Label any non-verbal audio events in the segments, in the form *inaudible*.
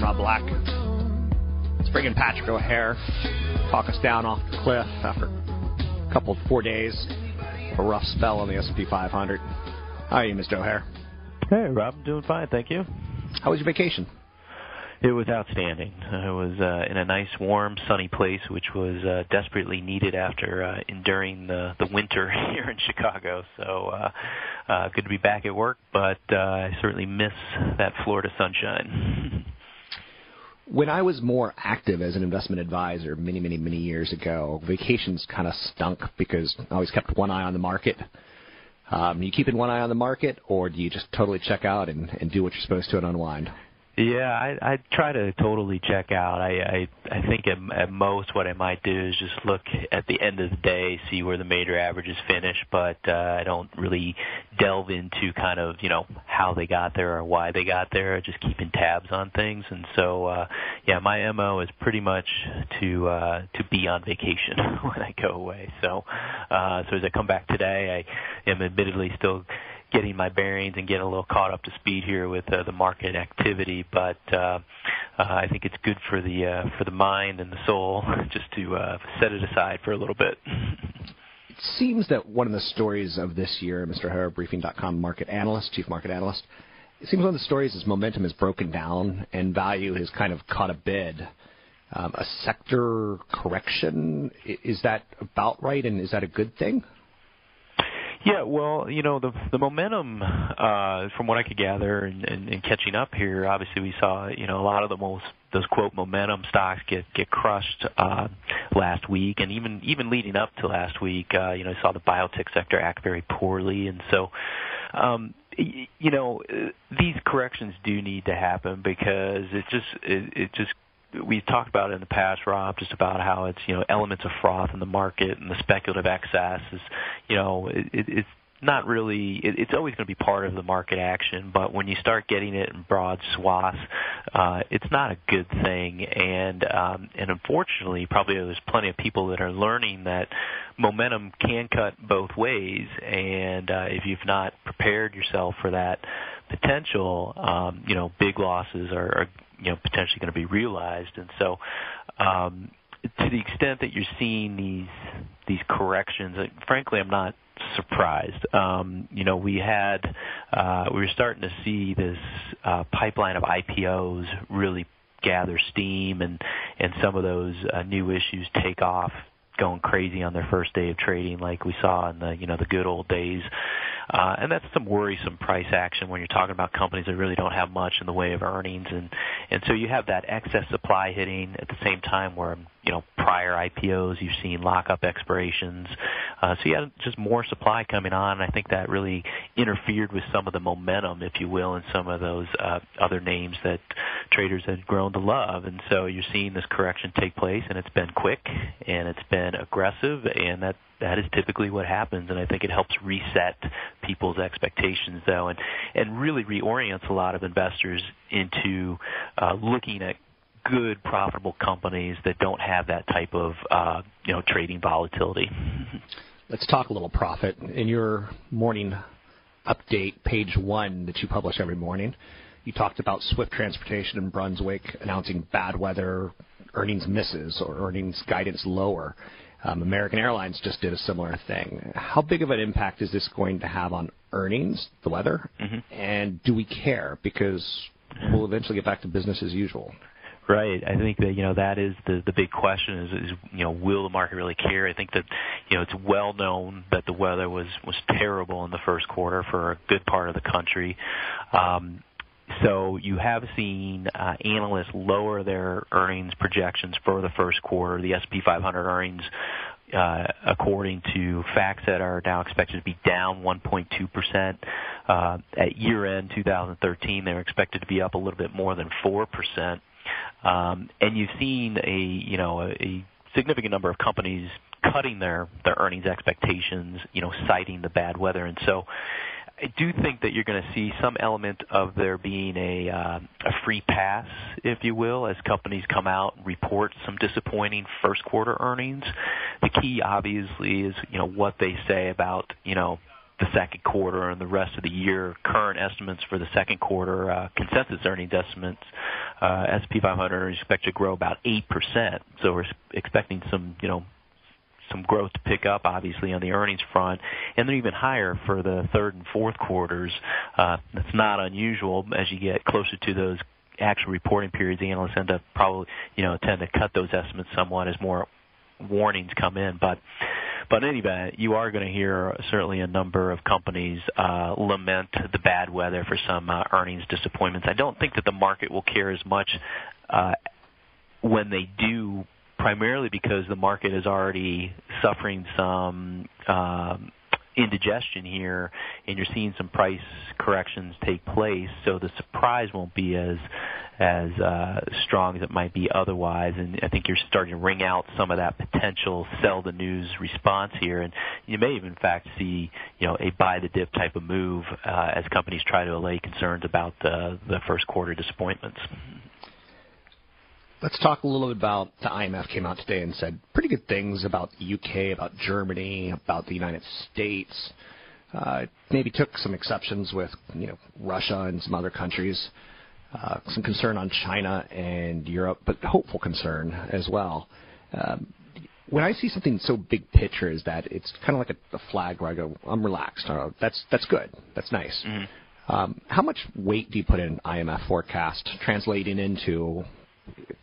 I'm Rob Black. Let's bring in Patrick O'Hare, talk us down off the cliff after a couple, of four days of a rough spell on the S&P 500. How are you, Mr. O'Hare? Hey, Rob, doing fine, thank you. How was your vacation? It was outstanding. I was uh, in a nice, warm, sunny place, which was uh, desperately needed after uh, enduring the the winter *laughs* here in Chicago. So, uh, uh, good to be back at work, but uh, I certainly miss that Florida sunshine. *laughs* When I was more active as an investment advisor many, many, many years ago, vacations kind of stunk because I always kept one eye on the market. Um, you keeping one eye on the market, or do you just totally check out and, and do what you're supposed to and unwind? Yeah, I I try to totally check out. I I, I think at, at most what I might do is just look at the end of the day, see where the major averages finish, but uh, I don't really delve into kind of you know how they got there or why they got there. Just keeping tabs on things, and so uh, yeah, my mo is pretty much to uh, to be on vacation *laughs* when I go away. So uh, so as I come back today, I am admittedly still getting my bearings and getting a little caught up to speed here with uh, the market activity. But uh, uh, I think it's good for the uh, for the mind and the soul *laughs* just to uh, set it aside for a little bit. It seems that one of the stories of this year, Mr. O'Hare, Briefing.com market analyst, chief market analyst, it seems one of the stories is momentum has broken down and value has kind of caught a bid. Um, a sector correction, is that about right and is that a good thing? Yeah, well, you know, the the momentum uh from what I could gather and, and, and catching up here, obviously we saw, you know, a lot of the most those quote momentum stocks get get crushed uh last week and even even leading up to last week, uh, you know, I saw the biotech sector act very poorly. And so um you know, these corrections do need to happen because it just it, it just we talked about it in the past, Rob, just about how it's you know elements of froth in the market and the speculative excess is you know it, it, it's not really it, it's always going to be part of the market action but when you start getting it in broad swaths uh it's not a good thing. And um and unfortunately probably there's plenty of people that are learning that momentum can cut both ways. And uh if you've not prepared yourself for that potential um you know big losses are, are you know potentially going to be realized. And so um to the extent that you're seeing these these corrections uh, frankly I'm not surprised. Um you know we had uh we were starting to see this uh pipeline of IPOs really gather steam and and some of those uh, new issues take off going crazy on their first day of trading like we saw in the you know the good old days. Uh, and that's some worrisome price action when you're talking about companies that really don't have much in the way of earnings. And and so you have that excess supply hitting at the same time where you know prior IPOs you've seen lockup expirations. Uh, so you had just more supply coming on. And I think that really interfered with some of the momentum if you will in some of those uh, other names that traders had grown to love and so you're seeing this correction take place and it's been quick and it's been aggressive and that that is typically what happens and I think it helps reset people's expectations though and and really reorients a lot of investors into uh, looking at good profitable companies that don't have that type of uh, you know trading volatility. Let's talk a little profit. In your morning update, page one that you publish every morning, you talked about Swift Transportation in Brunswick announcing bad weather, earnings misses, or earnings guidance lower. Um, American Airlines just did a similar thing. How big of an impact is this going to have on earnings, the weather? Mhm. And do we care? Because we'll eventually get back to business as usual. Right. I think that you know that is the the big question is, is you know will the market really care? I think that you know it's well known that the weather was was terrible in the first quarter for a good part of the country. So you have seen uh, analysts lower their earnings projections for the first quarter. The S&P 500 earnings, uh, according to FactSet, are now expected to be down 1.2 percent. Uh, at year-end 2013, They're expected to be up a little bit more than four percent. Um, and you've seen a you know a, a significant number of companies cutting their their earnings expectations, you know, citing the bad weather. And so I do think that you're going to see some element of there being a uh, a free pass, if you will, as companies come out and report some disappointing first quarter earnings. The key, obviously, is you know what they say about you know the second quarter and the rest of the year. Current estimates for the second quarter, uh, consensus earnings estimates, uh, S&P 500 are expected to grow about 8%. So we're expecting some, you know, some growth to pick up, obviously, on the earnings front, and they're even higher for the third and fourth quarters. Uh, that's not unusual as you get closer to those actual reporting periods. Analysts end up probably, you know, tend to cut those estimates somewhat as more warnings come in. But but anyway, you are going to hear certainly a number of companies uh, lament the bad weather for some uh, earnings disappointments. I don't think that the market will care as much uh, when they do, primarily because the market is already suffering some. Um, indigestion here, and you're seeing some price corrections take place, so the surprise won't be as as uh, strong as it might be otherwise. And I think you're starting to wring out some of that potential sell the news response here, and you may even in fact see you know a buy the dip type of move uh, as companies try to allay concerns about the the first quarter disappointments. Let's talk a little bit about the IMF came out today and said pretty good things about the UK, about Germany, about the United States. Uh, maybe took some exceptions with you know Russia and some other countries. Uh, some concern on China and Europe, but hopeful concern as well. Um, when I see something so big picture as that, it's kind of like a, a flag where I go, I'm relaxed. Uh, that's that's good. That's nice. Mm-hmm. Um, how much weight do you put in IMF forecast translating into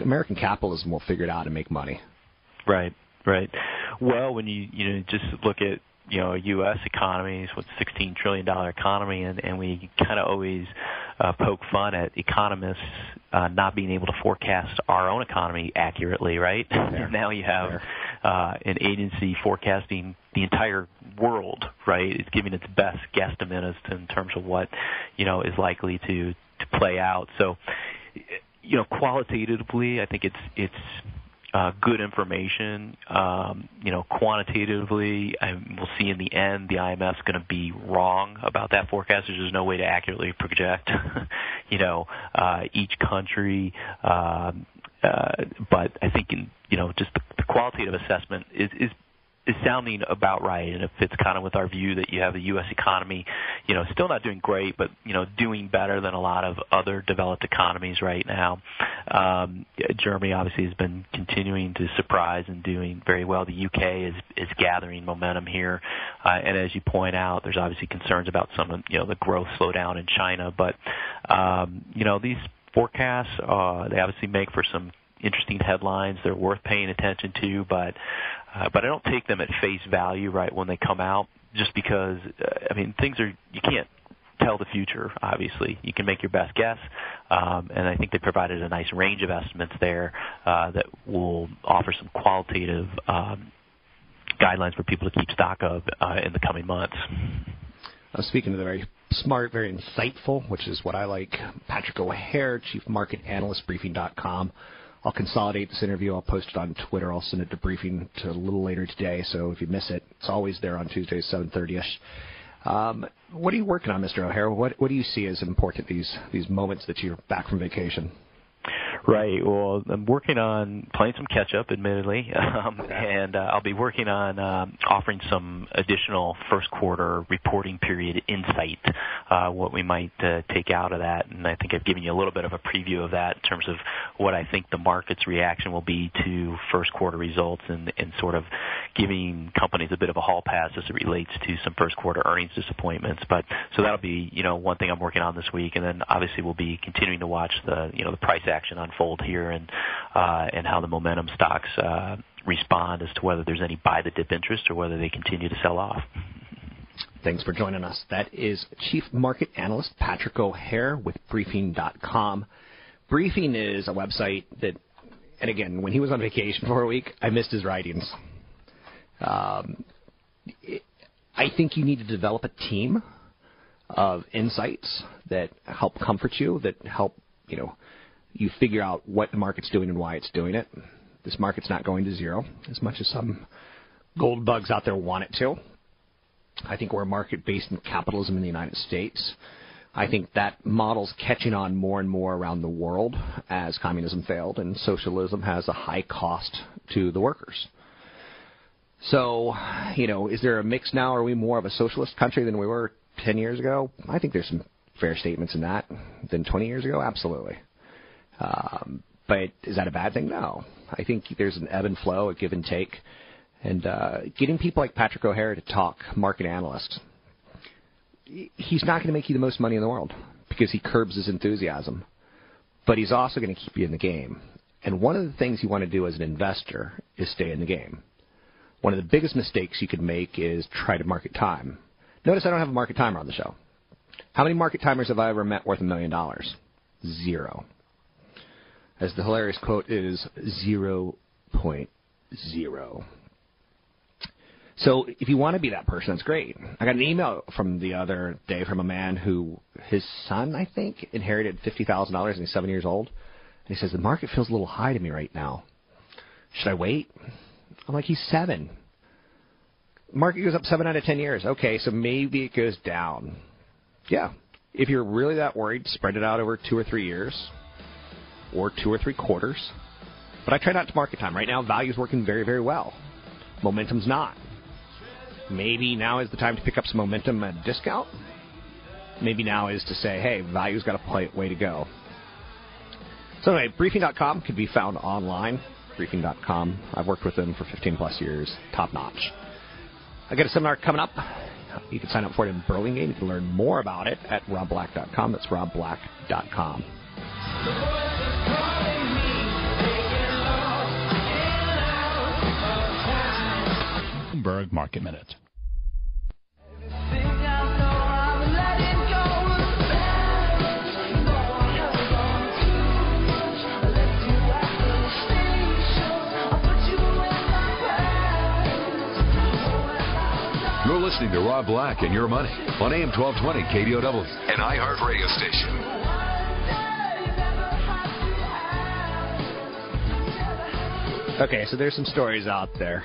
American capitalism will figure it out and make money. Right, right. Well, when you you know just look at you know U.S. economies with 16 trillion dollar economy, and and we kind of always uh, poke fun at economists uh, not being able to forecast our own economy accurately, right? *laughs* now you have uh, an agency forecasting the entire world, right? It's giving its best guesstimate as to in terms of what you know is likely to to play out. So you know, qualitatively, I think it's it's uh, good information. Um, you know, quantitatively, I, we'll see in the end the IMF's going to be wrong about that forecast. There's no way to accurately project, *laughs* you know, uh, each country. Um, uh, but I think, in, you know, just the, the qualitative assessment is, is is sounding about right, and it fits kind of with our view that you have the U.S. economy, you know, still not doing great, but you know, doing better than a lot of other developed economies right now. Um, Germany obviously has been continuing to surprise and doing very well. The U.K. is is gathering momentum here, uh, and as you point out, there's obviously concerns about some of you know the growth slowdown in China, but um, you know these forecasts uh, they obviously make for some interesting headlines. They're worth paying attention to, but uh, but I don't take them at face value right when they come out, just because uh, I mean things are you can't tell the future. Obviously, you can make your best guess, um, and I think they provided a nice range of estimates there uh, that will offer some qualitative um, guidelines for people to keep stock of uh, in the coming months. I'm speaking to the very smart, very insightful, which is what I like, Patrick O'Hare, Chief Market Analyst, Briefing.com. I'll consolidate this interview. I'll post it on Twitter. I'll send it to briefing to a little later today. So if you miss it, it's always there on Tuesdays, 7:30ish. Um, what are you working on, Mr. O'Hara? What what do you see as important these these moments that you're back from vacation? Right. Well, I'm working on playing some catch up, admittedly, *laughs* um, and uh, I'll be working on um, offering some additional first quarter reporting period insight, uh, what we might uh, take out of that. And I think I've given you a little bit of a preview of that in terms of what I think the market's reaction will be to first quarter results and, and sort of giving companies a bit of a hall pass as it relates to some first quarter earnings disappointments. But so that'll be you know one thing I'm working on this week, and then obviously we'll be continuing to watch the you know the price action on unfold here and uh, and how the momentum stocks uh, respond as to whether there's any buy the dip interest or whether they continue to sell off. Thanks for joining us. That is Chief Market Analyst Patrick O'Hare with Briefing.com. Briefing is a website that, and again, when he was on vacation for a week, I missed his writings. Um, I think you need to develop a team of insights that help comfort you, that help you know you figure out what the market's doing and why it's doing it. This market's not going to zero as much as some gold bugs out there want it to. I think we're a market based in capitalism in the United States. I think that model's catching on more and more around the world as communism failed and socialism has a high cost to the workers. So, you know, is there a mix now? Are we more of a socialist country than we were 10 years ago? I think there's some fair statements in that. Than 20 years ago? Absolutely. Um, but is that a bad thing? No. I think there's an ebb and flow, a give and take. And uh, getting people like Patrick O'Hara to talk, market analyst, he's not going to make you the most money in the world because he curbs his enthusiasm. But he's also going to keep you in the game. And one of the things you want to do as an investor is stay in the game. One of the biggest mistakes you could make is try to market time. Notice I don't have a market timer on the show. How many market timers have I ever met worth a million dollars? Zero. As the hilarious quote is, 0.0. So if you want to be that person, that's great. I got an email from the other day from a man who his son, I think, inherited fifty thousand dollars and he's seven years old. And he says the market feels a little high to me right now. Should I wait? I'm like, he's seven. Market goes up seven out of ten years. Okay, so maybe it goes down. Yeah. If you're really that worried, spread it out over two or three years, or two or three quarters. But I try not to market time. Right now, value's working very, very well. Momentum's not. Maybe now is the time to pick up some momentum at a discount. Maybe now is to say, hey, value's got a play, way to go. So anyway, briefing.com can be found online. Briefing.com. I've worked with them for 15 plus years. Top notch. I got a seminar coming up. You can sign up for it in Burlingame. You can learn more about it at robblack.com. That's robblack.com. Bloomberg Market Minute. You're listening to Rob Black and Your Money on AM 1220 KDOW, an iHeart radio station. Okay, so there's some stories out there.